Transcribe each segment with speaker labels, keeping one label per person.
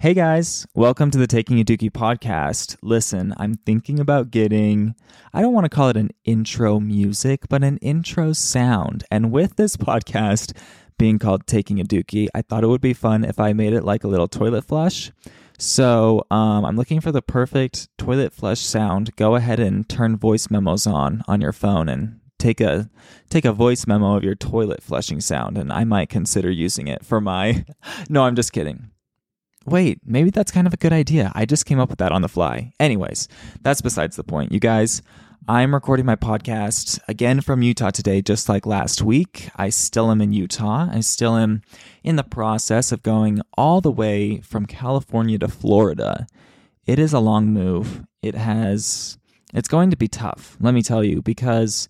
Speaker 1: Hey guys, welcome to the Taking a Dookie podcast. Listen, I'm thinking about getting, I don't want to call it an intro music, but an intro sound. And with this podcast being called Taking a Dookie, I thought it would be fun if I made it like a little toilet flush. So um, I'm looking for the perfect toilet flush sound. Go ahead and turn voice memos on on your phone and take a take a voice memo of your toilet flushing sound and I might consider using it for my No, I'm just kidding wait, maybe that's kind of a good idea. I just came up with that on the fly. Anyways, that's besides the point. You guys, I'm recording my podcast again from Utah today, just like last week. I still am in Utah. I still am in the process of going all the way from California to Florida. It is a long move. It has, it's going to be tough, let me tell you, because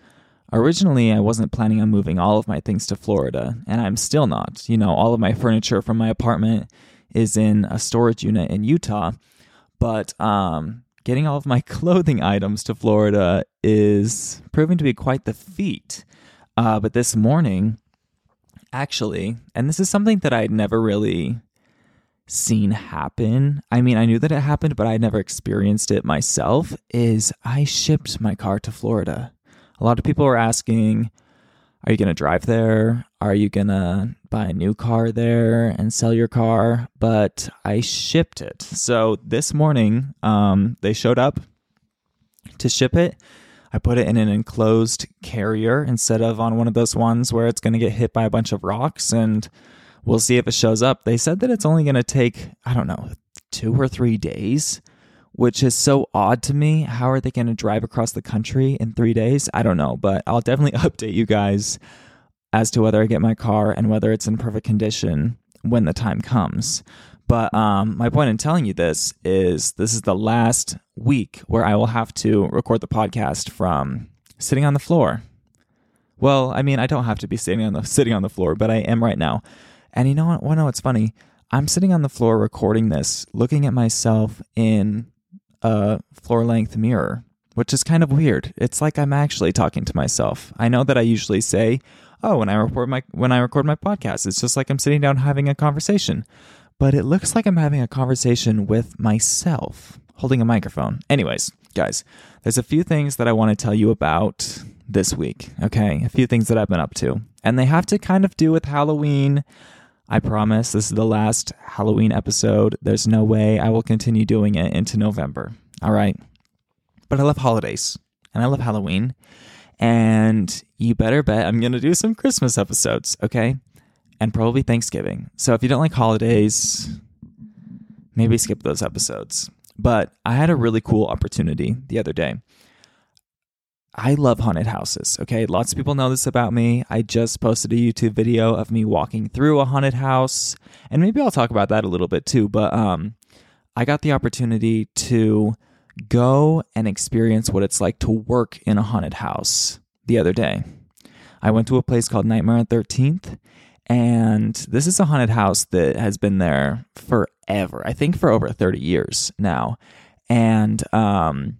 Speaker 1: originally I wasn't planning on moving all of my things to Florida, and I'm still not. You know, all of my furniture from my apartment is in a storage unit in Utah. But um, getting all of my clothing items to Florida is proving to be quite the feat. Uh, but this morning, actually, and this is something that I'd never really seen happen. I mean, I knew that it happened, but I'd never experienced it myself. Is I shipped my car to Florida. A lot of people were asking, are you going to drive there? Are you going to buy a new car there and sell your car? But I shipped it. So this morning, um, they showed up to ship it. I put it in an enclosed carrier instead of on one of those ones where it's going to get hit by a bunch of rocks and we'll see if it shows up. They said that it's only going to take, I don't know, two or three days which is so odd to me. How are they going to drive across the country in three days? I don't know, but I'll definitely update you guys as to whether I get my car and whether it's in perfect condition when the time comes. But um, my point in telling you this is this is the last week where I will have to record the podcast from sitting on the floor. Well, I mean, I don't have to be sitting on the sitting on the floor, but I am right now. And you know what? Well, no, it's funny. I'm sitting on the floor recording this, looking at myself in a floor length mirror, which is kind of weird. It's like I'm actually talking to myself. I know that I usually say, "Oh, when I record my when I record my podcast, it's just like I'm sitting down having a conversation." But it looks like I'm having a conversation with myself holding a microphone. Anyways, guys, there's a few things that I want to tell you about this week, okay? A few things that I've been up to. And they have to kind of do with Halloween. I promise this is the last Halloween episode. There's no way I will continue doing it into November. All right. But I love holidays and I love Halloween. And you better bet I'm going to do some Christmas episodes, okay? And probably Thanksgiving. So if you don't like holidays, maybe skip those episodes. But I had a really cool opportunity the other day. I love haunted houses. Okay. Lots of people know this about me. I just posted a YouTube video of me walking through a haunted house. And maybe I'll talk about that a little bit too. But um, I got the opportunity to go and experience what it's like to work in a haunted house the other day. I went to a place called Nightmare on 13th. And this is a haunted house that has been there forever. I think for over 30 years now. And um,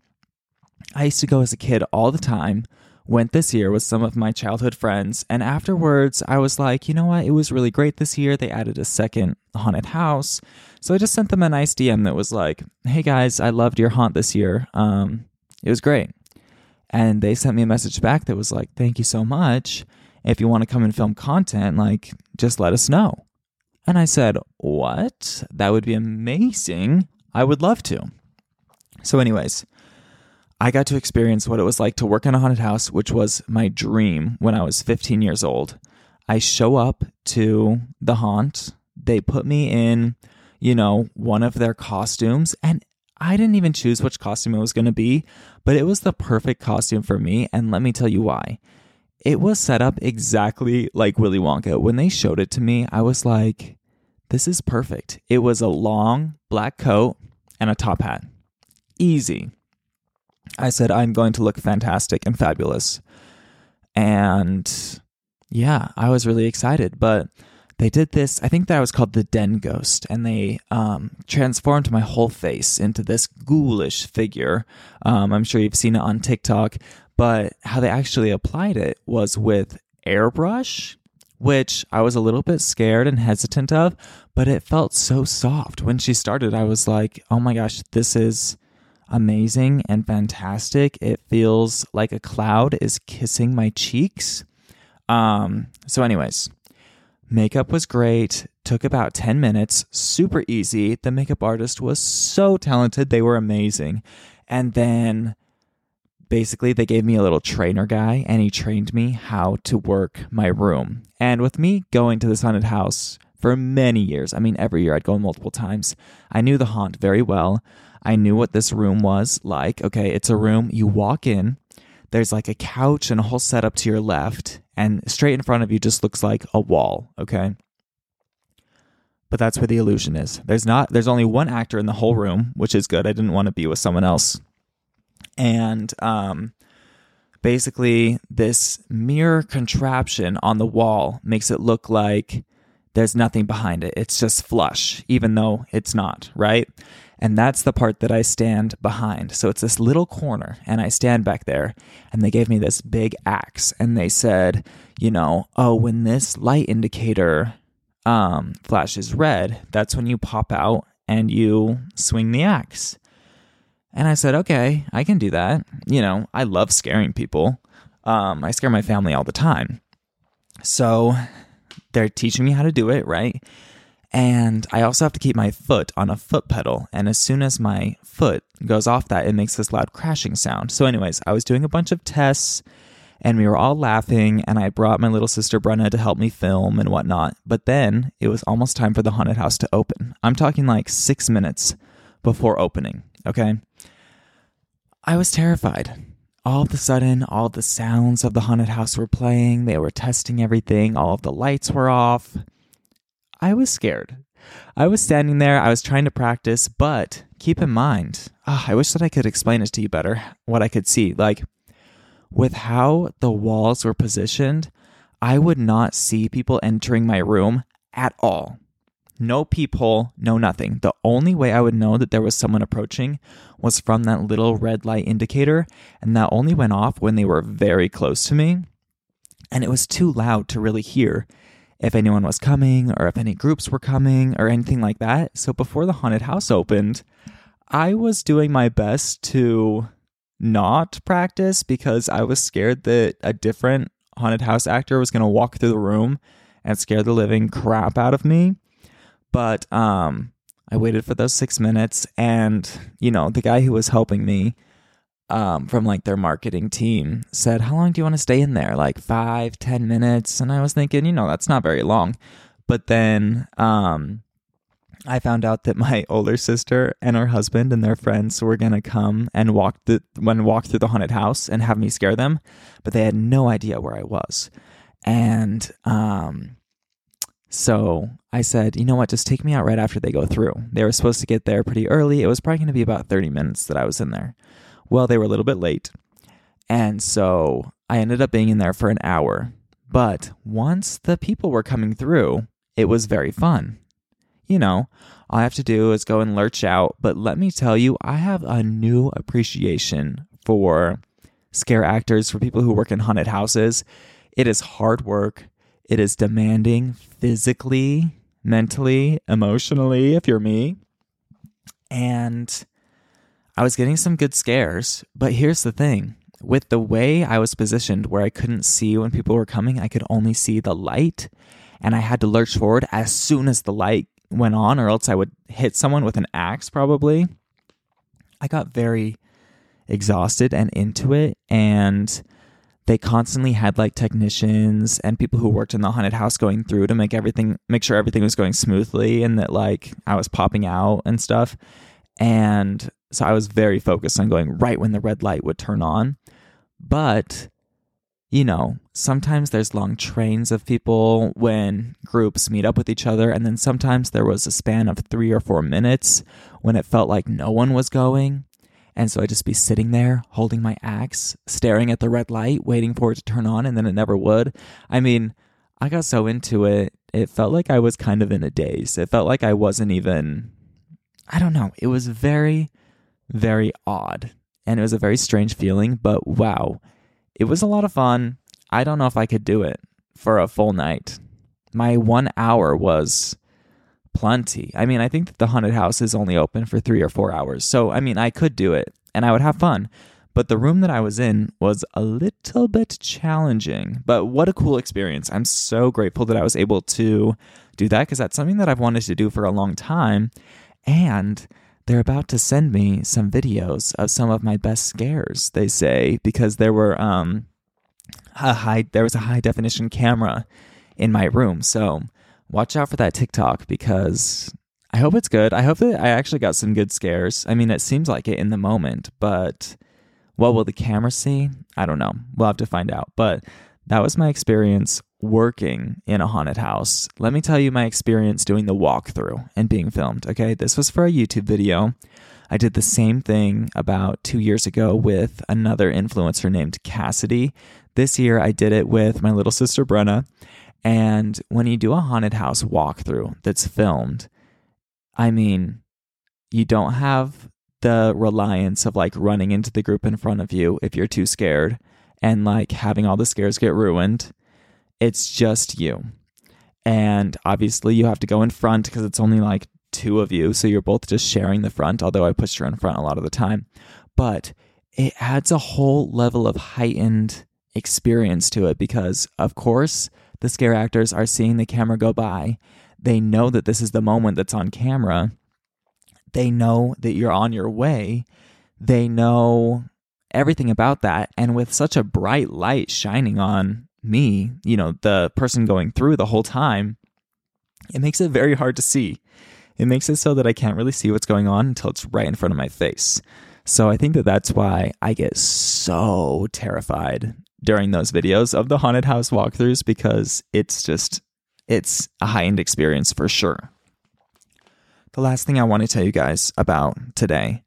Speaker 1: I used to go as a kid all the time. Went this year with some of my childhood friends, and afterwards, I was like, you know what? It was really great this year. They added a second haunted house. So I just sent them a nice DM that was like, hey guys, I loved your haunt this year. Um, it was great. And they sent me a message back that was like, thank you so much. If you want to come and film content, like, just let us know. And I said, what? That would be amazing. I would love to. So, anyways, I got to experience what it was like to work in a haunted house, which was my dream when I was 15 years old. I show up to the haunt. They put me in, you know, one of their costumes, and I didn't even choose which costume it was going to be, but it was the perfect costume for me. And let me tell you why. It was set up exactly like Willy Wonka. When they showed it to me, I was like, this is perfect. It was a long black coat and a top hat. Easy. I said, I'm going to look fantastic and fabulous. And yeah, I was really excited. But they did this, I think that was called the Den Ghost, and they um, transformed my whole face into this ghoulish figure. Um, I'm sure you've seen it on TikTok, but how they actually applied it was with airbrush, which I was a little bit scared and hesitant of, but it felt so soft. When she started, I was like, oh my gosh, this is amazing and fantastic. It feels like a cloud is kissing my cheeks. Um, so, anyways, makeup was great. Took about 10 minutes, super easy. The makeup artist was so talented. They were amazing. And then basically they gave me a little trainer guy and he trained me how to work my room. And with me going to this haunted house for many years, I mean, every year I'd go multiple times, I knew the haunt very well. I knew what this room was like. Okay, it's a room, you walk in, there's like a couch and a whole setup to your left, and straight in front of you just looks like a wall. Okay. But that's where the illusion is. There's not there's only one actor in the whole room, which is good. I didn't want to be with someone else and um, basically this mirror contraption on the wall makes it look like there's nothing behind it. It's just flush, even though it's not, right? And that's the part that I stand behind. So it's this little corner, and I stand back there, and they gave me this big axe, and they said, you know, oh, when this light indicator um, flashes red, that's when you pop out and you swing the axe. And I said, okay, I can do that. You know, I love scaring people. Um, I scare my family all the time. So they're teaching me how to do it, right? And I also have to keep my foot on a foot pedal. And as soon as my foot goes off that, it makes this loud crashing sound. So, anyways, I was doing a bunch of tests and we were all laughing. And I brought my little sister Brenna to help me film and whatnot. But then it was almost time for the haunted house to open. I'm talking like six minutes before opening. Okay. I was terrified. All of a sudden, all the sounds of the haunted house were playing. They were testing everything. All of the lights were off. I was scared. I was standing there. I was trying to practice, but keep in mind, oh, I wish that I could explain it to you better, what I could see. Like, with how the walls were positioned, I would not see people entering my room at all. No peephole, no nothing. The only way I would know that there was someone approaching was from that little red light indicator, and that only went off when they were very close to me. And it was too loud to really hear if anyone was coming or if any groups were coming or anything like that. So before the haunted house opened, I was doing my best to not practice because I was scared that a different haunted house actor was going to walk through the room and scare the living crap out of me. But um, I waited for those six minutes, and you know, the guy who was helping me um, from like their marketing team said, "How long do you want to stay in there? Like five, ten minutes?" And I was thinking, you know, that's not very long. But then um, I found out that my older sister and her husband and their friends were gonna come and walk the when walk through the haunted house and have me scare them, but they had no idea where I was. And um, so I said, you know what, just take me out right after they go through. They were supposed to get there pretty early. It was probably going to be about 30 minutes that I was in there. Well, they were a little bit late. And so I ended up being in there for an hour. But once the people were coming through, it was very fun. You know, all I have to do is go and lurch out. But let me tell you, I have a new appreciation for scare actors, for people who work in haunted houses. It is hard work it is demanding physically, mentally, emotionally, if you're me. And I was getting some good scares. But here's the thing with the way I was positioned, where I couldn't see when people were coming, I could only see the light. And I had to lurch forward as soon as the light went on, or else I would hit someone with an axe probably. I got very exhausted and into it. And they constantly had like technicians and people who worked in the haunted house going through to make everything make sure everything was going smoothly and that like I was popping out and stuff. And so I was very focused on going right when the red light would turn on. But you know, sometimes there's long trains of people when groups meet up with each other, and then sometimes there was a span of three or four minutes when it felt like no one was going. And so I'd just be sitting there holding my axe, staring at the red light, waiting for it to turn on, and then it never would. I mean, I got so into it, it felt like I was kind of in a daze. It felt like I wasn't even, I don't know. It was very, very odd. And it was a very strange feeling, but wow, it was a lot of fun. I don't know if I could do it for a full night. my one hour was plenty. I mean, I think that the haunted house is only open for three or four hours. So, I mean, I could do it and I would have fun. But the room that I was in was a little bit challenging. But what a cool experience. I'm so grateful that I was able to do that because that's something that I've wanted to do for a long time. And they're about to send me some videos of some of my best scares, they say, because there were um a high there was a high definition camera in my room. So watch out for that TikTok because I hope it's good. I hope that I actually got some good scares. I mean, it seems like it in the moment, but what will the camera see? I don't know. We'll have to find out. But that was my experience working in a haunted house. Let me tell you my experience doing the walkthrough and being filmed. Okay. This was for a YouTube video. I did the same thing about two years ago with another influencer named Cassidy. This year I did it with my little sister Brenna. And when you do a haunted house walkthrough that's filmed, I mean, you don't have the reliance of like running into the group in front of you if you're too scared and like having all the scares get ruined. It's just you. And obviously, you have to go in front because it's only like two of you. So you're both just sharing the front, although I push her in front a lot of the time. But it adds a whole level of heightened experience to it because, of course, the scare actors are seeing the camera go by. They know that this is the moment that's on camera. They know that you're on your way. They know everything about that. And with such a bright light shining on me, you know, the person going through the whole time, it makes it very hard to see. It makes it so that I can't really see what's going on until it's right in front of my face. So I think that that's why I get so terrified during those videos of the haunted house walkthroughs because it's just it's a high-end experience for sure. The last thing I want to tell you guys about today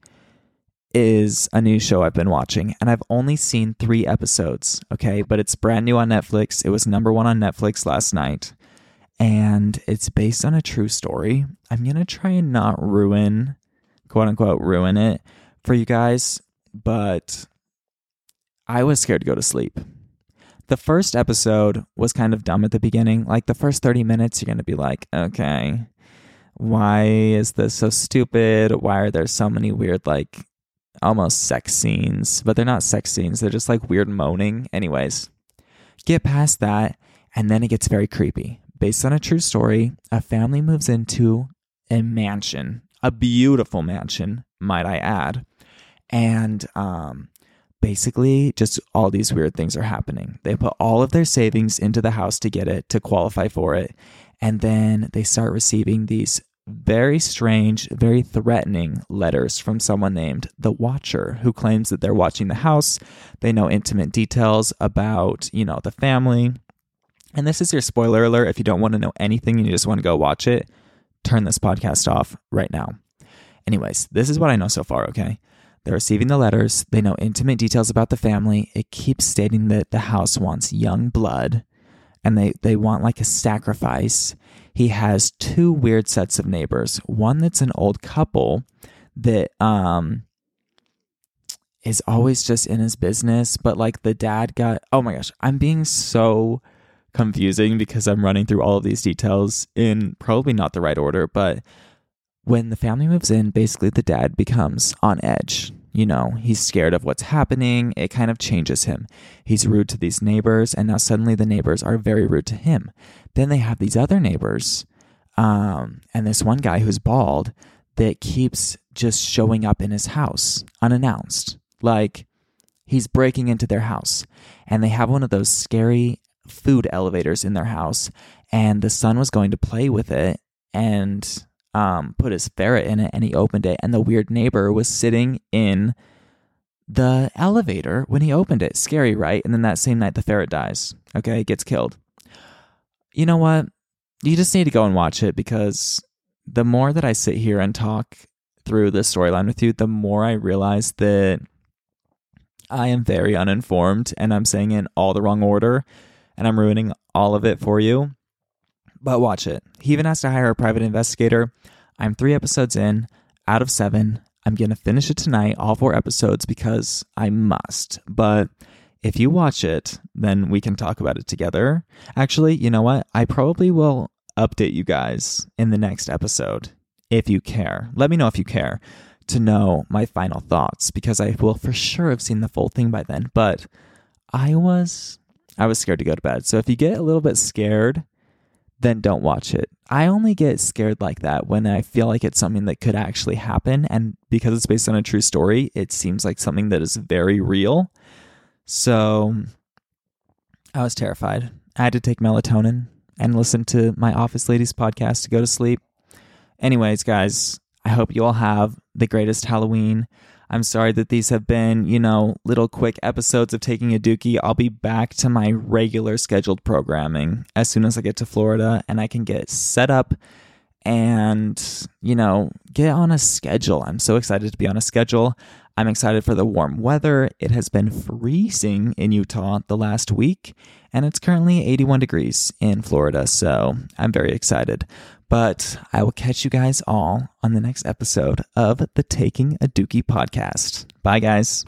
Speaker 1: is a new show I've been watching, and I've only seen three episodes, okay? But it's brand new on Netflix. It was number one on Netflix last night, and it's based on a true story. I'm gonna try and not ruin, quote unquote, ruin it for you guys, but I was scared to go to sleep. The first episode was kind of dumb at the beginning. Like the first 30 minutes, you're to be like, okay, why is this so stupid? Why are there so many weird, like, almost sex scenes? But they're not sex scenes, they're just like weird moaning. Anyways, get past that, and then it gets very creepy. Based on a true story, a family moves into a mansion, a beautiful mansion, might I add. And um, basically just all these weird things are happening. They put all of their savings into the house to get it, to qualify for it. And then they start receiving these very strange, very threatening letters from someone named the Watcher who claims that they're watching the house. They know intimate details about, you know, the family. And this is your spoiler alert. If you don't want to know anything and you just want to go watch it, turn this podcast off right now. Anyways, this is what I know so far, okay? They're receiving the letters. They know intimate details about the family. It keeps stating that the house wants young blood and they, they want like a sacrifice. He has two weird sets of neighbors. One that's an old couple that um is always just in his business, but like the dad got oh my gosh, I'm being so confusing because I'm running through all of these details in probably not the right order, but when the family moves in, basically the dad becomes on edge. You know, he's scared of what's happening. It kind of changes him. He's rude to these neighbors, and now suddenly the neighbors are very rude to him. Then they have these other neighbors, um, and this one guy who's bald that keeps just showing up in his house unannounced. Like he's breaking into their house, and they have one of those scary food elevators in their house, and the son was going to play with it, and um, put his ferret in it and he opened it, and the weird neighbor was sitting in the elevator when he opened it. Scary, right? And then that same night, the ferret dies. Okay, it gets killed. You know what? You just need to go and watch it because the more that I sit here and talk through this storyline with you, the more I realize that I am very uninformed and I'm saying in all the wrong order and I'm ruining all of it for you but watch it. He even has to hire a private investigator. I'm three episodes in out of seven. I'm going to finish it tonight, all four episodes, because I must. But if you watch it, then we can talk about it together. Actually, you know what? I probably will update you guys in the next episode if you care. Let me know if you care to know my final thoughts because I will for sure have seen the full thing by then. But I was I was scared to go to bed. So if you get a little bit scared, then don't watch it. I only get scared like that when I feel like it's something that could actually happen and because it's based on a true story, it seems like something that is very real. So I was terrified. I had to take melatonin and listen to my Office Ladies podcast to go to sleep. Anyways, guys, I hope you all have the greatest Halloween. I'm sorry that these have been, you know, little quick episodes of Taking a Dookie. I'll be back to my regular scheduled programming as soon as I get to Florida and I can get set up and, you know, get on a schedule. I'm so excited to be on a schedule. I'm excited for the warm weather. It has been freezing in Utah the last week, and it's currently 81 degrees in Florida. So I'm very excited. But I will catch you guys all on the next episode of the Taking a Dookie podcast. Bye, guys.